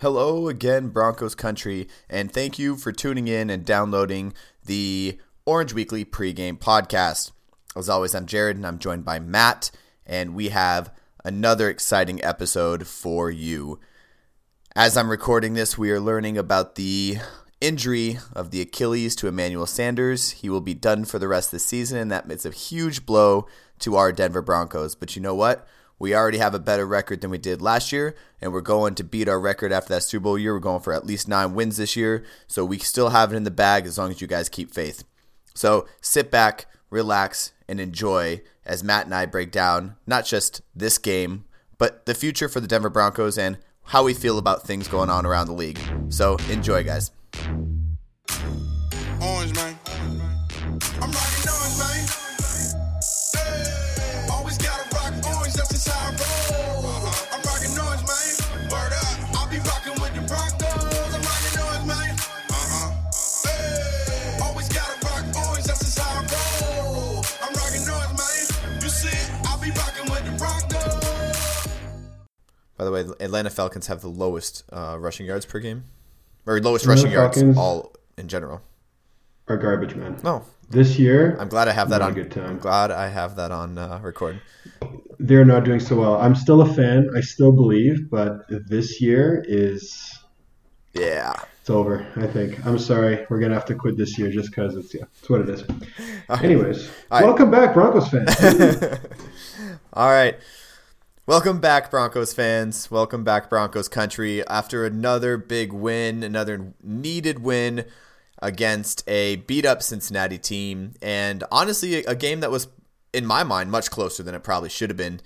Hello again, Broncos country, and thank you for tuning in and downloading the Orange Weekly pregame podcast. As always, I'm Jared and I'm joined by Matt, and we have another exciting episode for you. As I'm recording this, we are learning about the injury of the Achilles to Emmanuel Sanders. He will be done for the rest of the season, and that is a huge blow to our Denver Broncos. But you know what? We already have a better record than we did last year, and we're going to beat our record after that Super Bowl year. We're going for at least nine wins this year, so we still have it in the bag as long as you guys keep faith. So sit back, relax, and enjoy as Matt and I break down not just this game, but the future for the Denver Broncos and how we feel about things going on around the league. So enjoy, guys. The way, Atlanta Falcons have the lowest uh, rushing yards per game, or lowest Atlanta rushing yards all in general. are garbage, man. No, This year, I'm glad I have that on. good time. I'm glad I have that on uh, record. they're not doing so well. I'm still a fan. I still believe, but this year is Yeah. it's over. I think. I'm sorry. We're gonna have to quit this year just because it's yeah, it's what it is. Anyways, right. welcome back, Broncos fans. All right. Welcome back, Broncos fans. Welcome back, Broncos country. After another big win, another needed win against a beat up Cincinnati team, and honestly, a, game that was, in my mind, much closer than it probably should have been.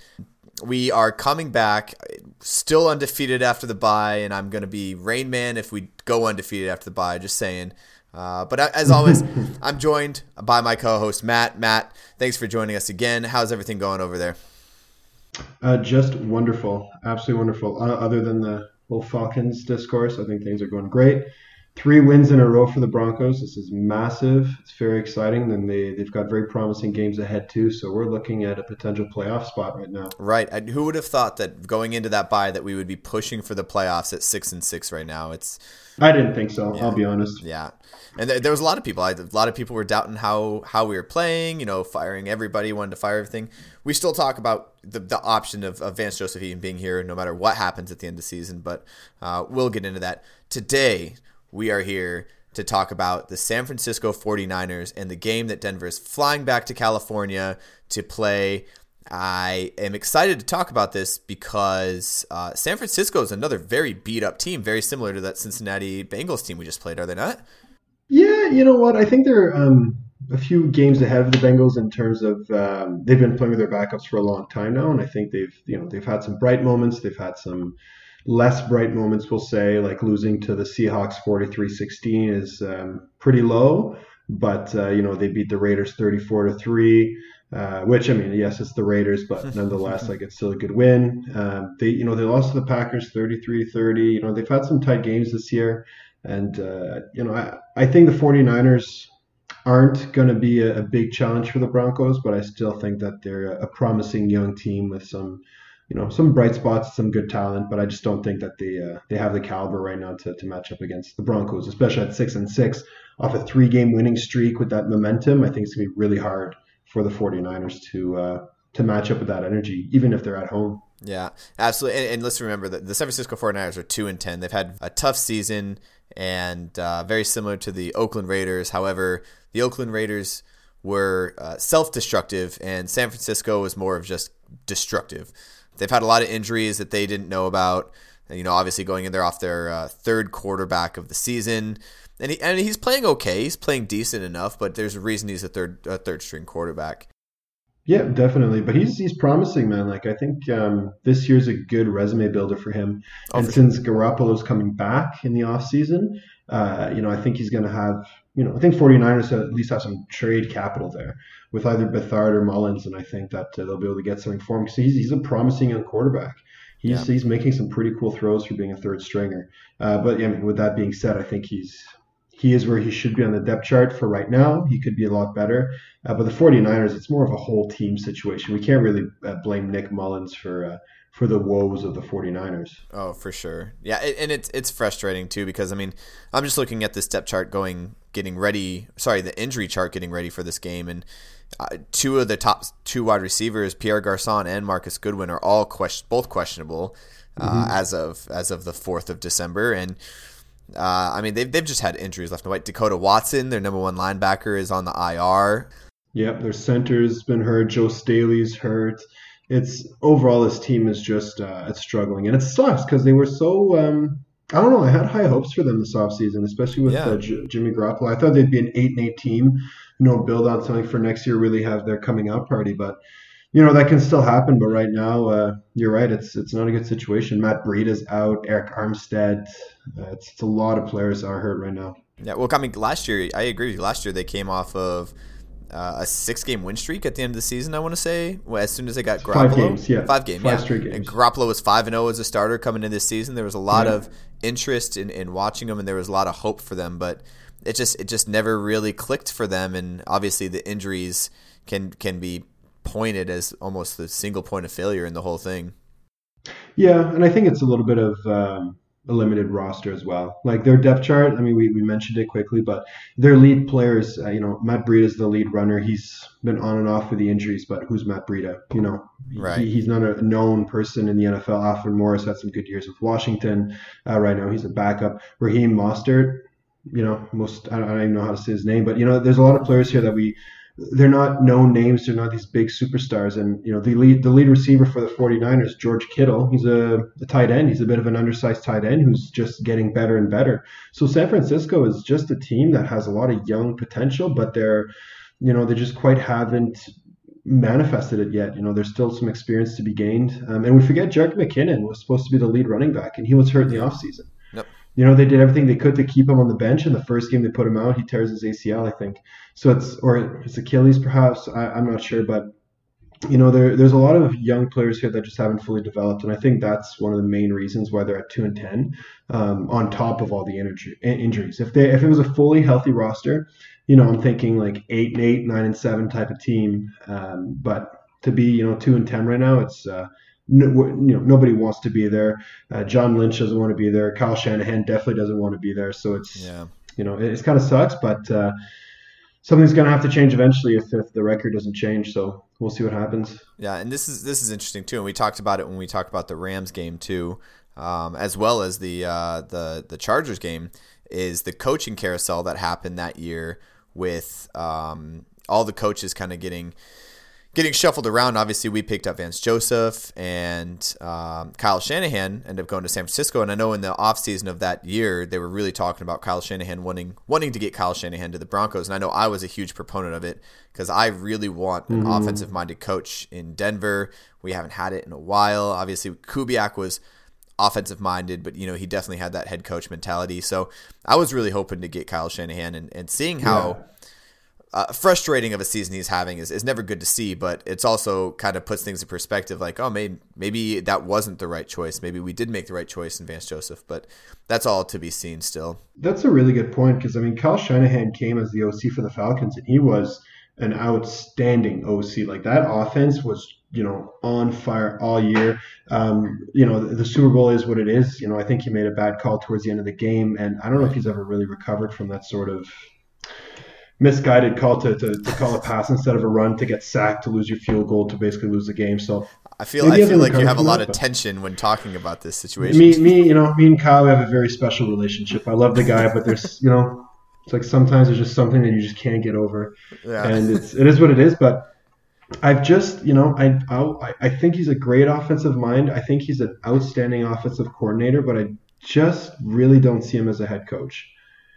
We are coming back, still undefeated after the bye, and I'm going to be Rain Man if we go undefeated after the bye, just saying. Uh, but as always, I'm joined by my co host, Matt. Matt, thanks for joining us again. How's everything going over there? Uh, just wonderful, absolutely wonderful. Uh, other than the whole Falcons discourse, I think things are going great. Three wins in a row for the Broncos. This is massive. It's very exciting. And they, they've got very promising games ahead, too. So we're looking at a potential playoff spot right now. Right. And who would have thought that going into that bye that we would be pushing for the playoffs at six and six right now? It's I didn't think so. I'll be honest. yeah, and there, there was a lot of people. I, a lot of people were doubting how how we were playing. You know, firing everybody, wanted to fire everything. We still talk about the, the option of, of Vance Josephine being here no matter what happens at the end of the season, but uh, we'll get into that today. We are here to talk about the San Francisco 49ers and the game that Denver is flying back to California to play. I am excited to talk about this because uh, San Francisco is another very beat up team, very similar to that Cincinnati Bengals team we just played, are they not? Yeah, you know what? I think they're um, a few games ahead of the Bengals in terms of um, they've been playing with their backups for a long time now, and I think they've you know they've had some bright moments, they've had some less bright moments. We'll say like losing to the Seahawks 43-16 is um, pretty low, but uh, you know they beat the Raiders 34 to three. Uh, which I mean, yes, it's the Raiders, but nonetheless, like it's still a good win. Um, they, you know, they lost to the Packers 33-30. You know, they've had some tight games this year. And, uh, you know, I, I think the 49ers aren't going to be a, a big challenge for the Broncos, but I still think that they're a, a promising young team with some, you know, some bright spots, some good talent. But I just don't think that they uh, they have the caliber right now to, to match up against the Broncos, especially at six and six off a three game winning streak with that momentum. I think it's to be really hard for the 49ers to uh, to match up with that energy, even if they're at home. Yeah, absolutely. And, and let's remember that the San Francisco 49ers are 2 and 10. They've had a tough season and uh, very similar to the Oakland Raiders. However, the Oakland Raiders were uh, self destructive, and San Francisco was more of just destructive. They've had a lot of injuries that they didn't know about. And, you know, obviously going in there off their uh, third quarterback of the season. And, he, and he's playing okay. He's playing decent enough, but there's a reason he's a third a third string quarterback. Yeah, definitely. But he's he's promising, man. Like I think um, this year's a good resume builder for him. Oh, and for since Garoppolo's coming back in the offseason, uh, you know, I think he's going to have, you know, I think 49ers at least have some trade capital there with either Beathard or Mullens, and I think that uh, they'll be able to get something for him because he's, he's a promising young quarterback. He's Yeah. he's making some pretty cool throws for being a third stringer. Uh, but yeah, I mean, with that being said, I think he's he is where he should be on the depth chart for right now. He could be a lot better. Uh, but the 49ers, it's more of a whole team situation. We can't really uh, blame Nick Mullens for uh, for the woes of the 49ers. Oh, for sure. Yeah, it, and it's it's frustrating too because I mean, I'm just looking at the depth chart going getting ready, sorry, the injury chart getting ready for this game and uh, two of the top two wide receivers, Pierre Garcon and Marquise Goodwin are all question, both questionable uh, as of as of the 4th of December and uh, I mean, they've, they've just had injuries left and right. Dekoda Watson, their number one linebacker, is on the IR. Yep, their center's been hurt. Joe Staley's hurt. It's overall this team is just uh, it's struggling, and it sucks because they were so. Um, I don't know. I had high hopes for them this offseason, especially with Yeah. J- Jimmy Garoppolo. I thought they'd be an eight and eight team. You know, build on something for next year. Really have their coming out party, but you know that can still happen. But right now, uh, you're right. It's it's not a good situation. Matt Breida's out. Arik Armstead. Uh, it's, it's a lot of players are hurt right now. Yeah, well, I mean, last year, I agree with you. Last year, they came off of uh, a six-game win streak at the end of the season. I want to say, well, as soon as they got Garoppolo, Five games, yeah. five games, Five yeah. straight And games. Garoppolo was five and zero as a starter coming in this season. There was a lot Yeah. of interest in, in watching them, and there was a lot of hope for them, but it just it just never really clicked for them. And obviously, the injuries can can be pointed as almost the single point of failure in the whole thing. Yeah, and I think it's a little bit of um, a limited roster as well. Like their depth chart, I mean, we, we mentioned it quickly, but their lead players, uh, you know, Matt Breida is the lead runner. He's been on and off with the injuries, but who's Matt Breida? You know, Right. he, he's not a known person in the NFL. Alfred Morris had some good years with Washington. Uh, right now, he's a backup. Raheem Mostert, you know, most I don't, I don't even know how to say his name, but you know, there's a lot of players here that we they're not known names. They're not these big superstars. And, you know, the lead, the lead receiver for the 49ers, George Kittle, he's a, a tight end. He's a bit of an undersized tight end who's just getting better and better. So San Francisco is just a team that has a lot of young potential, but they're, you know, they just quite haven't manifested it yet. You know, there's still some experience to be gained. Um, and we forget Jerick McKinnon was supposed to be the lead running back, and he was hurt in the offseason. You know, they did everything they could to keep him on the bench. In the first game they put him out, he tears his ACL, I think. So it's or his Achilles, perhaps. I, I'm not sure, but you know, there there's a lot of young players here that just haven't fully developed, and I think that's one of the main reasons why they're at two and ten, um, on top of all the energy, injuries. If they if it was a fully healthy roster, you know, I'm thinking like eight and eight, nine and seven type of team. Um, but to be you know two and ten right now, it's uh, no, you know nobody wants to be there. Uh, John Lynch doesn't want to be there. Kyle Shanahan definitely doesn't want to be there. So it's Yeah. you know, it, it's kind of sucks, but uh, something's going to have to change eventually if, if the record doesn't change. So we'll see what happens. Yeah, and this is this is interesting too, and we talked about it when we talked about the Rams game too, um, as well as the uh, the the Chargers game. Is the coaching carousel that happened that year with um, all the coaches kind of getting getting shuffled around. Obviously, we picked up Vance Joseph and um, Kyle Shanahan ended up going to San Francisco. And I know in the offseason of that year, they were really talking about Kyle Shanahan wanting wanting to get Kyle Shanahan to the Broncos. And I know I was a huge proponent of it because I really want an offensive minded coach in Denver. We haven't had it in a while. Obviously, Kubiak was offensive minded, but you know he definitely had that head coach mentality. So I was really hoping to get Kyle Shanahan and, and seeing how uh, frustrating of a season he's having is, is never good to see, but it's also kind of puts things in perspective. Like, oh, maybe maybe that wasn't the right choice. Maybe we did make the right choice in Vance Joseph, but that's all to be seen still. That's a really good point because, I mean, Kyle Shanahan came as the OC for the Falcons and he was an outstanding OC. Like that offense was, you know, on fire all year. Um, you know, the, the Super Bowl is what it is. You know, I think he made a bad call towards the end of the game, and I don't know if he's ever really recovered from that sort of misguided call to, to, to call a pass instead of a run to get sacked to lose your field goal to basically lose the game. So I feel Maybe I feel like you have a lot that, of tension when talking about this situation. me, me, you know, me and Kyle we have a very special relationship. I love the guy, but there's, you know, it's like sometimes there's just something that you just can't get over, Yeah. and it's it is what it is. But I've just, you know, I, I I think he's a great offensive mind. I think he's an outstanding offensive coordinator, but I just really don't see him as a head coach.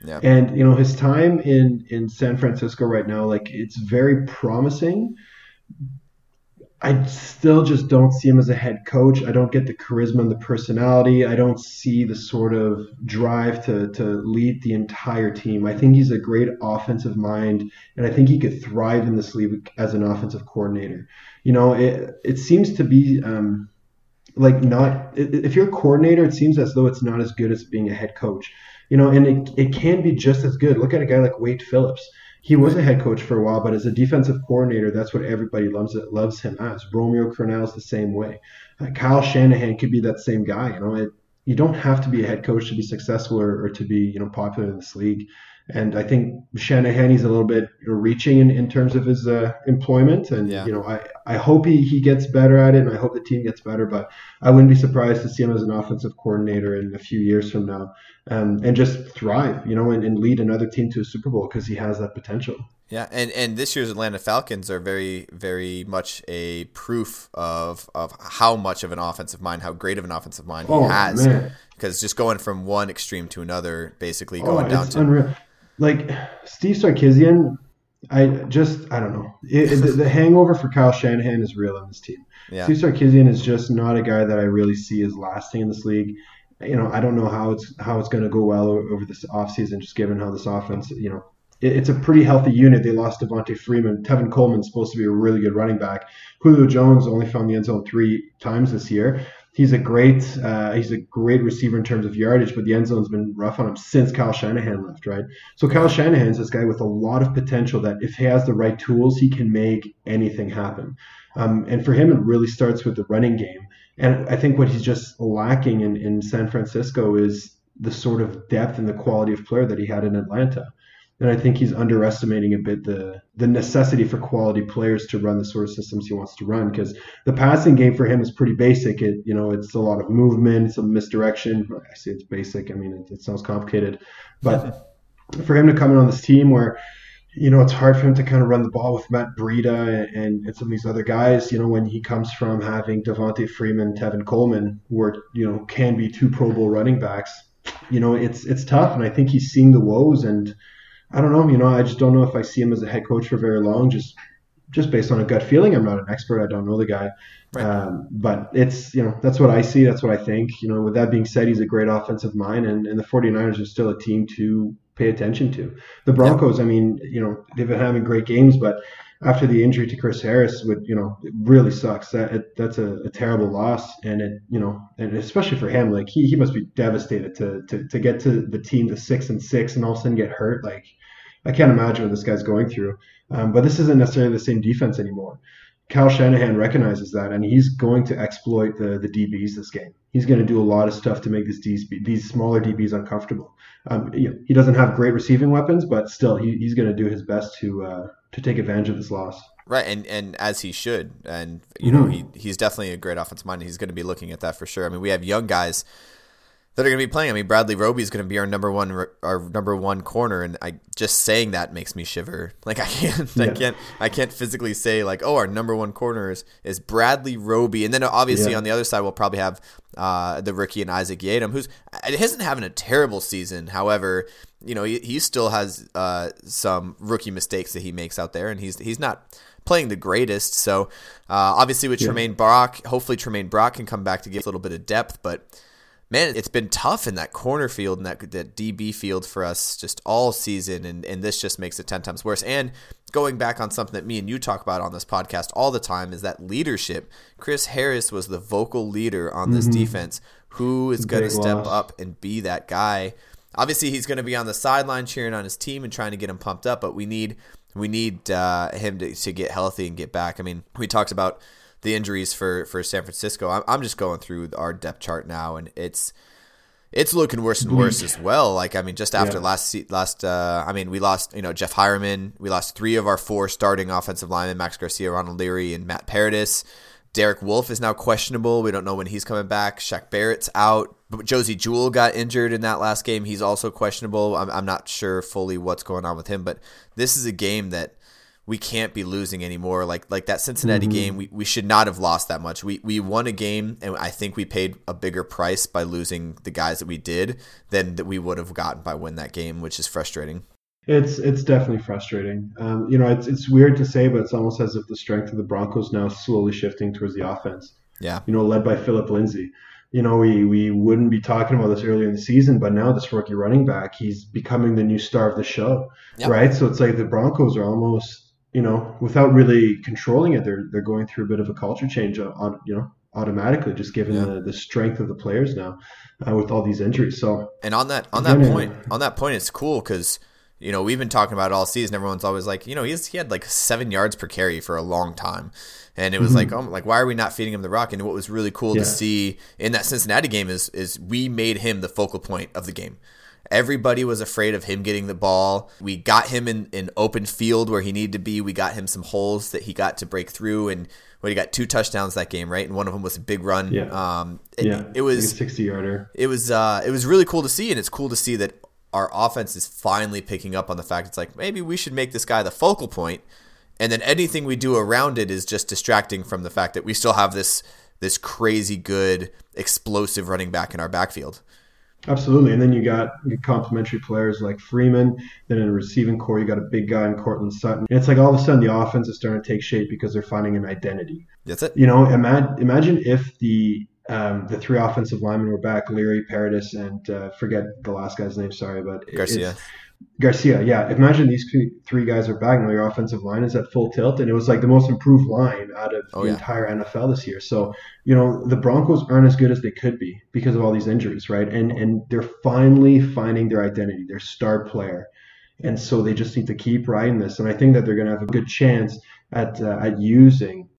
Yeah. And you know, his time in in San Francisco right now, like it's very promising. I still just don't see him as a head coach. I don't get the charisma and the personality. I don't see the sort of drive to to lead the entire team. I think he's a great offensive mind, and I think he could thrive in this league as an offensive coordinator. You know, it it seems to be um, like not if you're a coordinator, it seems as though it's not as good as being a head coach. You know, and it, it can be just as good. Look at a guy like Wade Phillips he was a head coach for a while, but as a defensive coordinator, that's what everybody loves loves him as. Romeo Crennel's the same way. Uh, Kyle Shanahan could be that same guy. You know, it, you don't have to be a head coach to be successful or, or to be you know popular in this league. And I think Shanahan he's a little bit reaching in, in terms of his uh, employment. And Yeah. you know, I, I hope he, he gets better at it, and I hope the team gets better. But I wouldn't be surprised to see him as an offensive coordinator in a few years from now, um, and just thrive, you know, and, and lead another team to a Super Bowl because he has that potential. Yeah, and, and this year's Atlanta Falcons are very, very much a proof of of how much of an offensive mind, how great of an offensive mind he Oh, has. man. Because just going from one extreme to another, basically Oh, going down to unreal. Like Steve Sarkisian, I just I don't know. It, it- the, the hangover for Kyle Shanahan is real on this team. Yeah. Steve Sarkisian is just not a guy that I really see as lasting in this league. You know, I don't know how it's how it's going to go well over this offseason, just given how this offense, you know, it's a pretty healthy unit. They lost Devonta Freeman. Tevin Coleman's supposed to be a really good running back. Julio Jones only found the end zone three times this year. He's a great uh, he's a great receiver in terms of yardage, but the end zone's been rough on him since Kyle Shanahan left, right? So Kyle Shanahan's this guy with a lot of potential that if he has the right tools, he can make anything happen. Um, and for him, it really starts with the running game. And I think what he's just lacking in, in San Francisco is the sort of depth and the quality of player that he had in Atlanta. And I think he's underestimating a bit the the necessity for quality players to run the sort of systems he wants to run because the passing game for him is pretty basic. It you know it's a lot of movement, some misdirection. I say it's basic. I mean it, it sounds complicated, but for him to come in on this team where you know it's hard for him to kind of run the ball with Matt Breida and, and some of these other guys. You know when he comes from having Devonta Freeman, Tevin Coleman, who are you know can be two Pro Bowl running backs. You know it's it's tough, and I think he's seeing the woes and. I don't know. You know, I just don't know if I see him as a head coach for very long. Just, just based on a gut feeling. I'm not an expert. I don't know the guy, um, but it's you know that's what I see. That's what I think. You know, with that being said, he's a great offensive mind, and, and the 49ers are still a team to pay attention to. The Broncos, I mean, you know, they've been having great games, but after the injury to Chris Harris, would you know, it really sucks. That it, that's a, a terrible loss, and it you know, and especially for him, like he, he must be devastated to, to to get to the team to six and six, and all of a sudden get hurt. Like I can't imagine what this guy's going through. Um, but this isn't necessarily the same defense anymore. Kyle Shanahan recognizes that, and he's going to exploit the the DBs this game. He's going to do a lot of stuff to make DBs, these smaller DBs uncomfortable. Um, you know, he doesn't have great receiving weapons, but still, he, he's going to do his best to uh, to take advantage of this loss. Right, and, and as he should, and you know Mhm. he he's definitely a great offensive mind. He's going to be looking at that for sure. I mean, we have young guys that are going to be playing. I mean, Bradley Roby is going to be our number one our number one corner, and I just saying that makes me shiver. Like I can't I can't I can't physically say like oh our number one corner is, is Bradley Roby, and then obviously Yeah. on the other side we'll probably have uh, the rookie and Isaac Yiadom, who's he isn't having a terrible season. However, you know he, he still has uh, some rookie mistakes that he makes out there, and he's he's not playing the greatest. So uh, obviously with Yeah. Tramaine Brock, hopefully Tramaine Brock can come back to give a little bit of depth, but man, it's been tough in that corner field and that, that DB field for us just all season, and, and this just makes it 10 times worse. And going back on something that me and you talk about on this podcast all the time is that leadership. Chris Harris was the vocal leader on this Mhm. defense. Who is going to step loss. up and be that guy? Obviously, he's going to be on the sideline cheering on his team and trying to get him pumped up, but we need we need uh, him to, to get healthy and get back. I mean, we talked about the injuries for, for San Francisco. I'm, I'm just going through our depth chart now, and it's it's looking worse and worse as well. Like I mean, just after Yeah. last last, uh, I mean, we lost you know Jeff Heuerman. We lost three of our four starting offensive linemen: Max Garcia, Ronald Leary, and Matt Paradis. Derek Wolfe is now questionable. We don't know when he's coming back. Shaq Barrett's out. Josey Jewell got injured in that last game. He's also questionable. I'm, I'm not sure fully what's going on with him, but this is a game that we can't be losing anymore. Like like that Cincinnati Mhm. game, we, we should not have lost that much. We we won a game, and I think we paid a bigger price by losing the guys that we did than that we would have gotten by win that game, which is frustrating. It's it's definitely frustrating. Um, you know, it's it's weird to say, but it's almost as if the strength of the Broncos now slowly shifting towards the offense. Yeah. You know, led by Phillip Lindsay. You know, we we wouldn't be talking about this earlier in the season, but now this rookie running back, he's becoming the new star of the show, Yep. right? So it's like the Broncos are almost, you know, without really controlling it, they're they're going through a bit of a culture change on, you know, automatically, just given Yeah. the, the strength of the players now uh, with all these injuries. So And on that on that point, on that point, it's cool because you know we've been talking about it all season. Everyone's always like, you know, he's he had like seven yards per carry for a long time, and it was Mhm. like, oh, like why are we not feeding him the rock? And what was really cool Yeah. to see in that Cincinnati game is is we made him the focal point of the game. Everybody was afraid of him getting the ball. We got him in in open field where he needed to be. We got him some holes that he got to break through, and well, he got two touchdowns that game, right? And one of them was a big run. Yeah. Um, it, yeah, it was like a sixty yarder. it was uh, it was really cool to see, and it's cool to see that our offense is finally picking up on the fact it's like maybe we should make this guy the focal point, and then anything we do around it is just distracting from the fact that we still have this this crazy good explosive running back in our backfield. Absolutely, and then you got complementary players like Freeman. Then in the receiving core, you got a big guy in Courtland Sutton. And it's like all of a sudden the offense is starting to take shape because they're finding an identity. That's it. You know, imagine imagine if the um, the three offensive linemen were back: Leary, Paradis, and uh, forget the last guy's name. Sorry, but Garcia. Garcia, yeah. Imagine these three, three guys are back, now. your offensive line is at full tilt, and it was like the most improved line out of Oh, the yeah. entire NFL this year. So, you know, the Broncos aren't as good as they could be because of all these injuries, right? And and they're finally finding their identity, their star player, and so they just need to keep riding this. And I think that they're going to have a good chance at uh, at using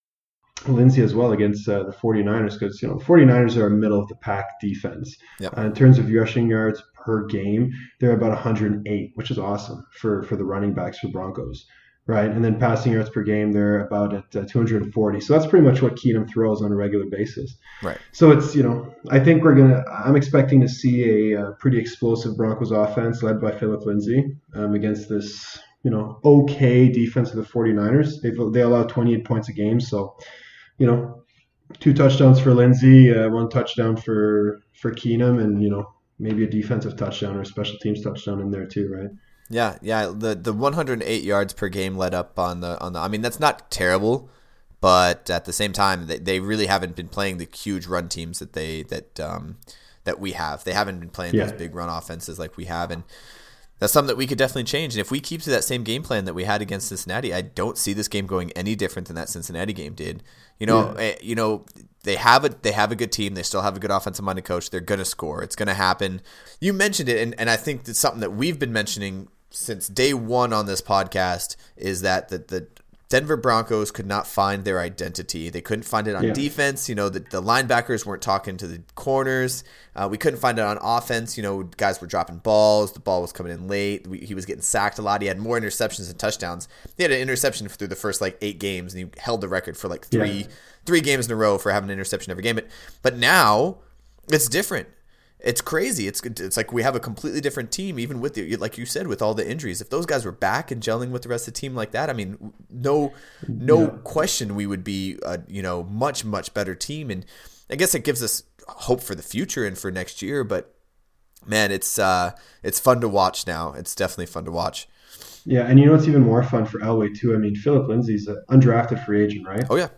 Lindsay as well against uh, the 49ers because you know the 49ers are a middle of the pack defense. Yep. Uh, in terms of rushing yards per game, they're about 108, which is awesome for for the running backs for Broncos, right? And then passing yards per game, they're about at uh, 240. So that's pretty much what Keenum throws on a regular basis. Right. So it's you know I think we're gonna I'm expecting to see a, uh pretty explosive Broncos offense led by Phillip Lindsay um, against this you know okay defense of the 49ers. They they allow 28 points a game, so you know two touchdowns for Lindsay, uh, one touchdown for for Keenum, and you know maybe a defensive touchdown or a special teams touchdown in there too, right? Yeah, yeah. The the 108 yards per game led up on the on the. I mean, that's not terrible, but at the same time, they, they really haven't been playing the huge run teams that they that um that we have. They haven't been playing Yeah. those big run offenses like we have, and that's something that we could definitely change. And if we keep to that same game plan that we had against Cincinnati, I don't see this game going any different than that Cincinnati game did. You know, Yeah. eh, you know they have a they have a good team. They still have a good offensive minded coach. They're gonna score. It's gonna happen. You mentioned it, and, and I think that's something that we've been mentioning since day one on this podcast is that the the Denver Broncos could not find their identity. They couldn't find it on Yeah. defense. You know, the, the linebackers weren't talking to the corners. Uh, we couldn't find it on offense. You know, guys were dropping balls. The ball was coming in late. We, he was getting sacked a lot. He had more interceptions than touchdowns. He had an interception through the first like eight games, and he held the record for like three Yeah. three games in a row for having an interception every game. But but now it's different. It's crazy. It's it's like we have a completely different team, even with the like you said, with all the injuries. If those guys were back and gelling with the rest of the team like that, I mean, no no Yeah. question we would be a you know much much better team. And I guess it gives us hope for the future and for next year. But man, it's uh it's fun to watch now. It's definitely fun to watch. Yeah, and you know what's even more fun for Elway too? I mean, Phillip Lindsay's an undrafted free agent, right? Oh yeah,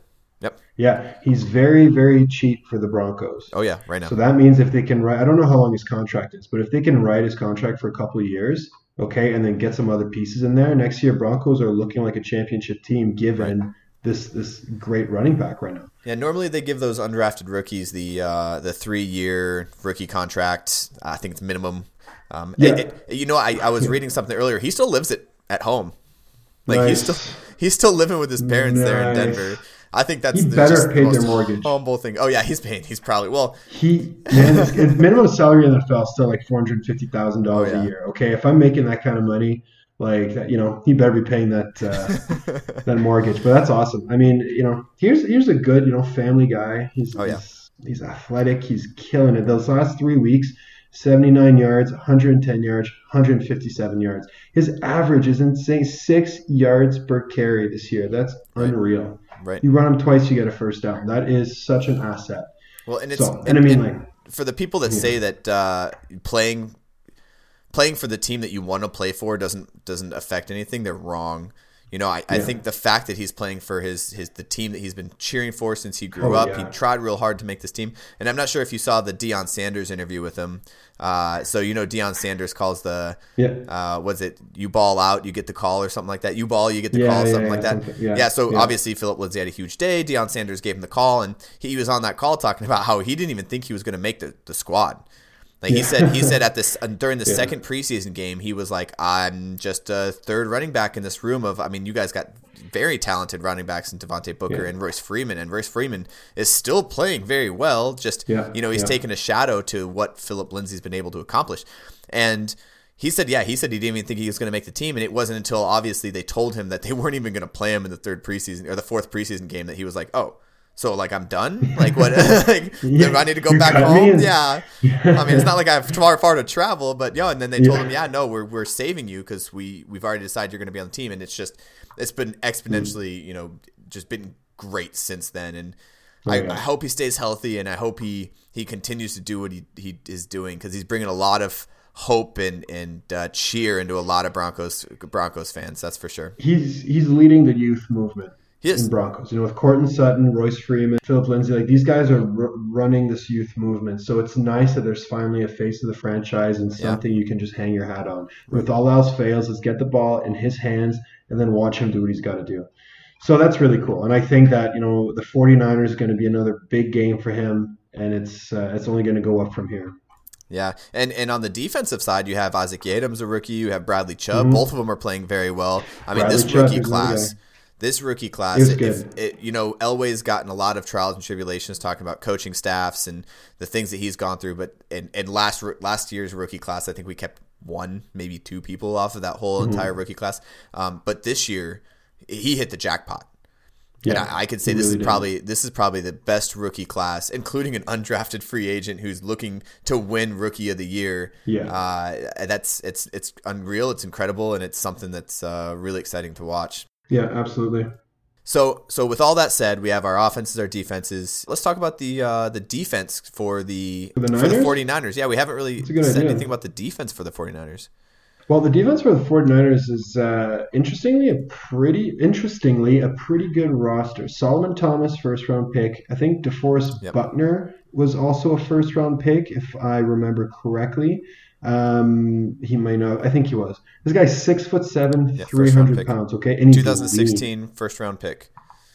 yep. Yeah, he's very, very cheap for the Broncos. Oh yeah, right now. So that means if they can write, I don't know how long his contract is, but if they can write his contract for a couple of years, okay, and then get some other pieces in there, next year Broncos are looking like a championship team given this this great running back right now. Yeah, normally they give those undrafted rookies the uh, the three year rookie contract. I think it's minimum. Um, Yeah. it- it- you know, I, I was reading something earlier. He still lives it at home. Like he's still he's still living with his parents there in Denver. I think that's He the, better just the their mortgage. humble thing. Oh yeah, he's paying. He's probably well. He man, his, his minimum salary in the NFL is still like four hundred fifty thousand dollars Oh, yeah. a year. Okay, if I'm making that kind of money, like that, you know, he better be paying that uh, that mortgage. But that's awesome. I mean, you know, here's here's a good you know family guy. He's Oh, yeah. he's, he's athletic. He's killing it. Those last three weeks, 79 yards, 110 yards, 157 yards. His average is insane, six yards per carry this year. That's unreal. Right. You run him twice, you get a first down. That is such an asset. Well, and it's So, and I mean, like, for the people that say that uh, playing playing for the team that you want to play for doesn't doesn't affect anything, they're wrong. You know, I, I think the fact that he's playing for his, his the team that he's been cheering for since he grew Oh, up, yeah. he tried real hard to make this team. And I'm not sure if you saw the Deion Sanders interview with him. Uh, so you know, Deion Sanders calls the Yeah. uh, was it you ball out, you get the call or something like that. You ball, you get the Yeah, call, yeah, something yeah, like that. something- yeah, so yeah. obviously Phillip Lindsay had a huge day. Deion Sanders gave him the call, and he was on that call talking about how he didn't even think he was going to make the, the squad. Like he said, he said at this uh, during the Yeah. second preseason game, he was like, "I'm just a third running back in this room of. I mean, you guys got very talented running backs in Devontae Booker Yeah. and Royce Freeman, and Royce Freeman is still playing very well. Just Yeah, you know, he's yeah. taken a shadow to what Phillip Lindsay's been able to accomplish, and." He said, yeah, he said he didn't even think he was going to make the team. And it wasn't until obviously they told him that they weren't even going to play him in the third preseason or the fourth preseason game that he was like, oh, so like I'm done? Like what? like, Yeah, I need to go back home? in. Yeah. I mean, it's not like I have far, far to travel, but yo, and then they told him, yeah, no, we're, we're saving you because we, we've already decided you're going to be on the team. And it's just, it's been exponentially, you know, just been great since then. And I, Oh, yeah. I hope he stays healthy and I hope he, he continues to do what he, he is doing because he's bringing a lot of hope and, and uh, cheer into a lot of Broncos, Broncos fans. That's for sure. he's he's leading the youth movement He is. in Broncos. You know, with Courtland Sutton, Royce Freeman, Phillip Lindsay, like these guys are r- running this youth movement. So it's nice that there's finally a face of the franchise and Yeah. something you can just hang your hat on. With all else fails, is get the ball in his hands and then watch him do what he's got to do. So that's really cool. And I think that, you know, the 49ers is going to be another big game for him and it's uh, it's only going to go up from here. Yeah, and and on the defensive side, you have Isaac Yiadom's a rookie. You have Bradley Chubb. Both of them are playing very well. I mean, Mm-hmm. Bradley this Chubb rookie class. This rookie class, if, it, you know, Elway's gotten a lot of trials and tribulations talking about coaching staffs and the things that he's gone through. But and, and last last year's rookie class, I think we kept one, maybe two people off of that whole Mm-hmm. entire rookie class. Um, but this year, he hit the jackpot. Yeah, and I, I could say this really is did. probably this is probably the best rookie class, including an undrafted free agent who's looking to win Rookie of the Year. Yeah. uh, that's it's it's unreal. It's incredible, and it's something that's uh, really exciting to watch. Yeah, absolutely. So so with all that said, we have our offenses, our defenses. Let's talk about the uh, the defense for the For the for the 49ers. Yeah, we haven't really said idea. anything about the defense for the 49ers. Well, the defense for the 49ers is uh, interestingly a pretty interestingly a pretty good roster. Solomon Thomas, first round pick. I think DeForest Yep. Buckner was also a first round pick, if I remember correctly. Um, he might not. I think he was. This guy's six foot seven, Yeah, three hundred pounds. Okay, and he's lean. 2016 first round pick.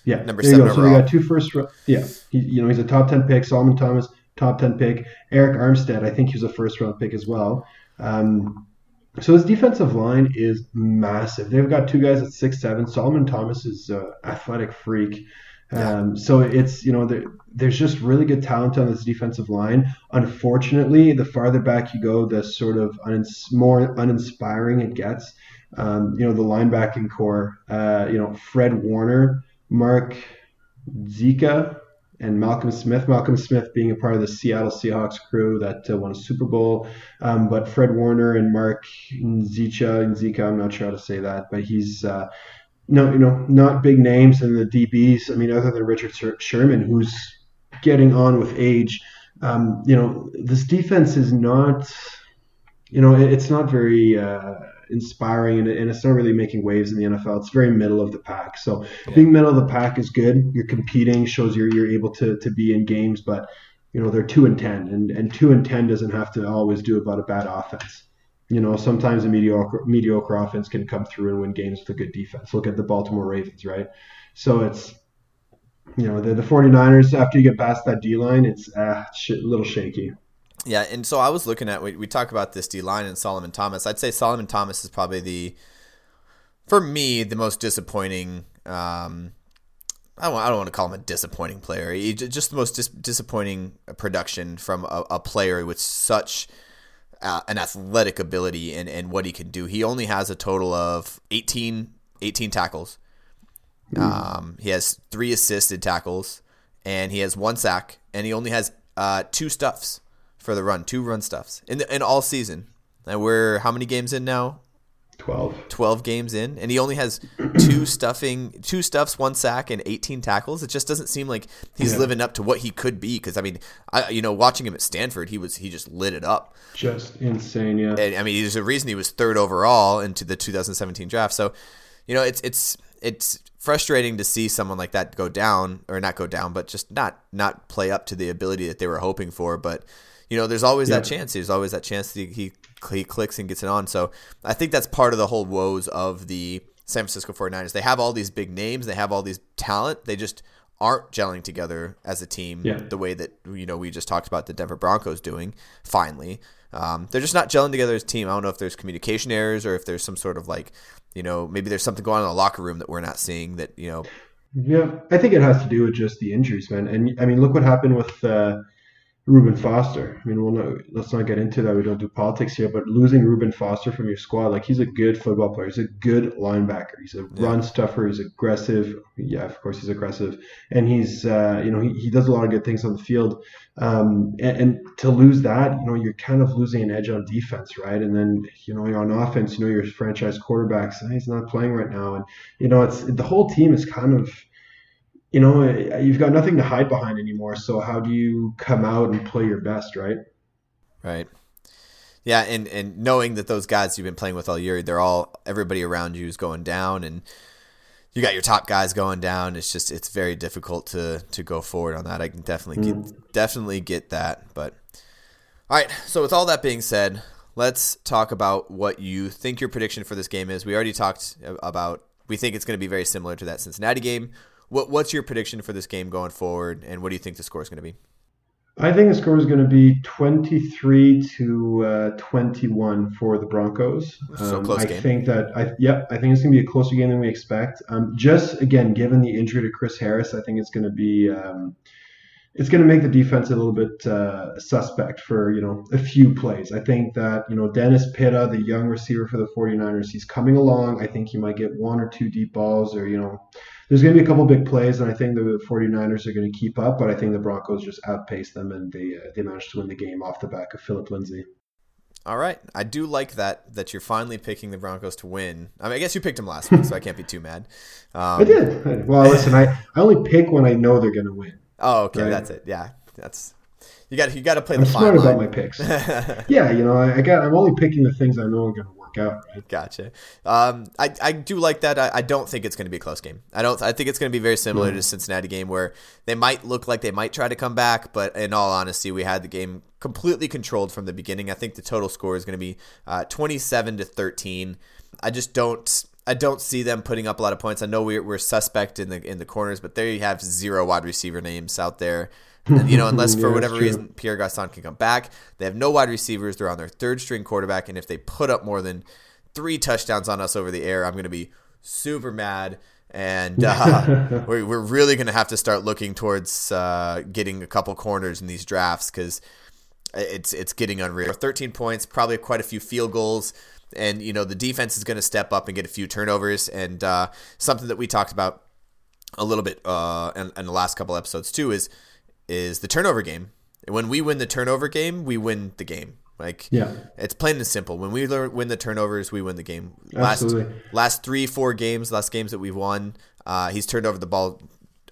Yeah, Number seven go. So they got two first. ro- Yeah, he, you know he's a top ten pick. Solomon Thomas, top ten pick. Arik Armstead, I think he was a first round pick as well. Um, so his defensive line is massive. They've got two guys at six seven. Solomon Thomas is an athletic freak. Um, so it's you know there, there's just really good talent on this defensive line. Unfortunately, the farther back you go, the sort of unins- more uninspiring it gets. Um, you know the linebacking core. Uh, you know Fred Warner, Mark Zika, and Malcolm Smith. Malcolm Smith being a part of the Seattle Seahawks crew that uh, won a Super Bowl. Um, but Fred Warner and Mark Zicha, Zika, I'm not sure how to say that, but he's uh, no, you know, not big names in the DBs. I mean, other than Richard Sherman, who's getting on with age. Um, you know, this defense is not, you know, it's not very uh, inspiring and, and it's not really making waves in the NFL. It's very middle of the pack. So being middle of the pack is good. You're competing, shows you're you're able to to be in games, but you know they're two and ten, and and two and ten doesn't have to always do about a bad offense. You know, sometimes a mediocre mediocre offense can come through and win games with a good defense. Look at the Baltimore Ravens, right? So it's you know the the 49ers after you get past that D line, it's uh, a little shaky. Yeah, and so I was looking at we, we talk about this D line and Solomon Thomas. I'd say Solomon Thomas is probably the for me the most disappointing. Um, I don't, I don't want to call him a disappointing player. He, just the most dis- disappointing production from a, a player with such uh, an athletic ability and, and what he can do. He only has a total of 18, 18 tackles. Um, he has three assisted tackles, and he has one sack, and he only has uh, two stuffs for the run, two run stuffs in the, in all season. And we're how many games in now? 12. 12 games in and he only has two stuffing two stuffs one sack and 18 tackles it just doesn't seem like he's Yeah. living up to what he could be because i mean i you know watching him at stanford he was he just lit it up Just insane, yeah. and i mean there's a reason he was third overall into the 2017 draft so you know it's it's it's frustrating to see someone like that go down or not go down but just not not play up to the ability that they were hoping for but you know there's always that chance there's always that chance that he he clicks and gets it on. So i think that's part of the whole woes of the san francisco 49ers they have all these big names. They have all these talent. They just aren't gelling together as a team Yeah. the way that you know we just talked about the denver broncos doing finally. Um, they're just not gelling together as a team. I don't know if there's communication errors or if there's some sort of like you know maybe there's something going on in the locker room that we're not seeing that you know Yeah, I think it has to do with just the injuries, man. And I mean, look what happened with uh, Reuben Foster. I mean, we'll not, let's not get into that. We don't do politics here, but losing Reuben Foster from your squad, like he's a good football player. He's a good linebacker. He's a run stuffer. He's aggressive. Yeah, of course he's aggressive, and he's uh, you know he, he does a lot of good things on the field. Um, and, and to lose that, you know, you're kind of losing an edge on defense, right? And then you know on offense, you know your franchise quarterback, so he's not playing right now, and you know it's the whole team is kind of you know, you've got nothing to hide behind anymore. So how do you come out and play your best, right? Right. Yeah, and and knowing that those guys you've been playing with all year, they're all everybody around you is going down, and you got your top guys going down. It's just it's very difficult to to go forward on that. I can definitely get mm. definitely get that. But all right, so with all that being said, let's talk about what you think your prediction for this game is. We already talked about we think it's going to be very similar to that Cincinnati game. What what's your prediction for this game going forward, and what do you think the score is going to be? I think the score is going to be 23 to uh, 21 for the Broncos. So Um, close I game. think that I yep, I think it's going to be a closer game than we expect. Um, just again, given the injury to Chris Harris, I think it's going to be um, it's going to make the defense a little bit uh, suspect for you know a few plays. I think that you know Dennis Pitta, the young receiver for the 49ers, he's coming along. I think he might get one or two deep balls, or you know, there's going to be a couple big plays, and I think the 49ers are going to keep up. But I think the Broncos just outpace them, and they uh, they managed to win the game off the back of Phillip Lindsay. All right, I do like that that you're finally picking the Broncos to win. I mean, I guess you picked them last week, so I can't be too mad. Um, I did. Well, listen, I, I only pick when I know they're going to win. Oh, okay, Right. that's it. Yeah, that's you got you got to play I'm the smart about line. my picks. yeah, you know, I, I got. I'm only picking the things I know are going to work out. Right? Gotcha. Um, I, I do like that. I, I don't think it's going to be a close game. I don't. I think it's going to be very similar to the Cincinnati game where they might look like they might try to come back, but in all honesty, we had the game completely controlled from the beginning. I think the total score is going to be uh, 27 to 13. I just don't. I don't see them putting up a lot of points. I know we're, we're suspect in the in the corners, but there you have zero wide receiver names out there. You know, unless for Yeah, that's whatever reason Pierre Garcon can come back. They have no wide receivers. They're on their third string quarterback, and if they put up more than three touchdowns on us over the air, I'm going to be super mad. And uh, we're, we're really going to have to start looking towards uh, getting a couple corners in these drafts because it's it's getting unreal. 13 points, probably quite a few field goals, and you know the defense is going to step up and get a few turnovers. And uh, something that we talked about a little bit uh, in, in the last couple episodes too is is the turnover game. When we win the turnover game, we win the game. Like Yeah. it's plain and simple. When we learn, win the turnovers, we win the game. Last Absolutely. last three four games, last games that we've won, uh, he's turned over the ball.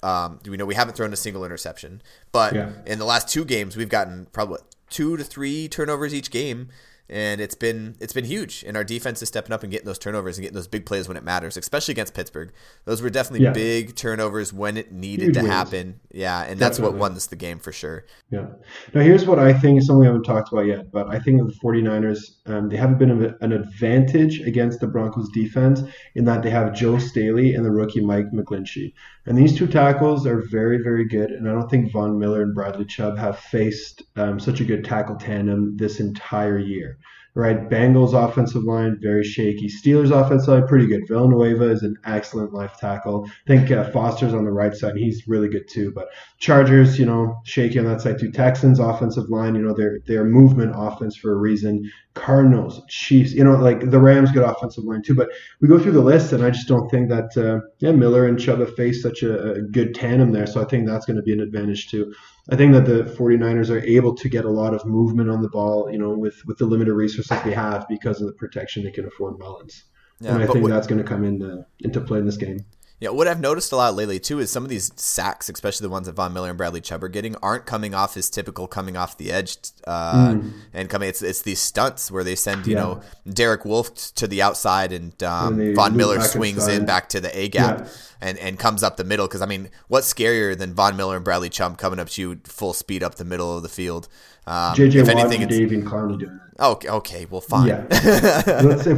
Um, we know we haven't thrown a single interception, but Yeah. in the last two games, we've gotten probably two to three turnovers each game, and it's been it's been huge. And our defense is stepping up and getting those turnovers and getting those big plays when it matters, especially against Pittsburgh. Those were definitely Yeah. big turnovers when it needed Huge to wins. happen. Yeah, and that's what won us the game for sure. Yeah. Now, here's what I think is something we haven't talked about yet, but I think the 49ers, um, they have a bit of a- an advantage against the Broncos defense in that they have Joe Staley and the rookie Mike McGlinchey. And these two tackles are very, very good. And I don't think Von Miller and Bradley Chubb have faced um, such a good tackle tandem this entire year. Right, Bengals offensive line very shaky. Steelers offensive line pretty good. Villanueva is an excellent left tackle. I think uh, Foster's on the right side. and He's really good too. But Chargers, you know, shaky on that side too. Texans offensive line, you know, they're they're movement offense for a reason. Cardinals, Chiefs, you know, like the Rams good offensive line too. But we go through the list, and I just don't think that uh, yeah Miller and Chubb have faced such a, a good tandem there. So I think that's going to be an advantage too. I think that the 49ers are able to get a lot of movement on the ball, you know, with, with the limited resources they have because of the protection they can afford Mullens. Yeah, and I think what- that's going to come into into play in this game. Yeah, what I've noticed a lot lately too is some of these sacks, especially the ones that Von Miller and Bradley Chubb are getting, aren't coming off his typical coming off the edge uh, and coming. It's it's these stunts where they send you Mm. Yeah. know Derek Wolfe to the outside and, um, And Von Miller swings in back to the A gap Yeah. and and comes up the middle. Because I mean, what's scarier than Von Miller and Bradley Chubb coming up to you full speed up the middle of the field? Um, JJ if Watt anything, and it's and Clowney doing it. okay. Okay, well, fine. Yeah.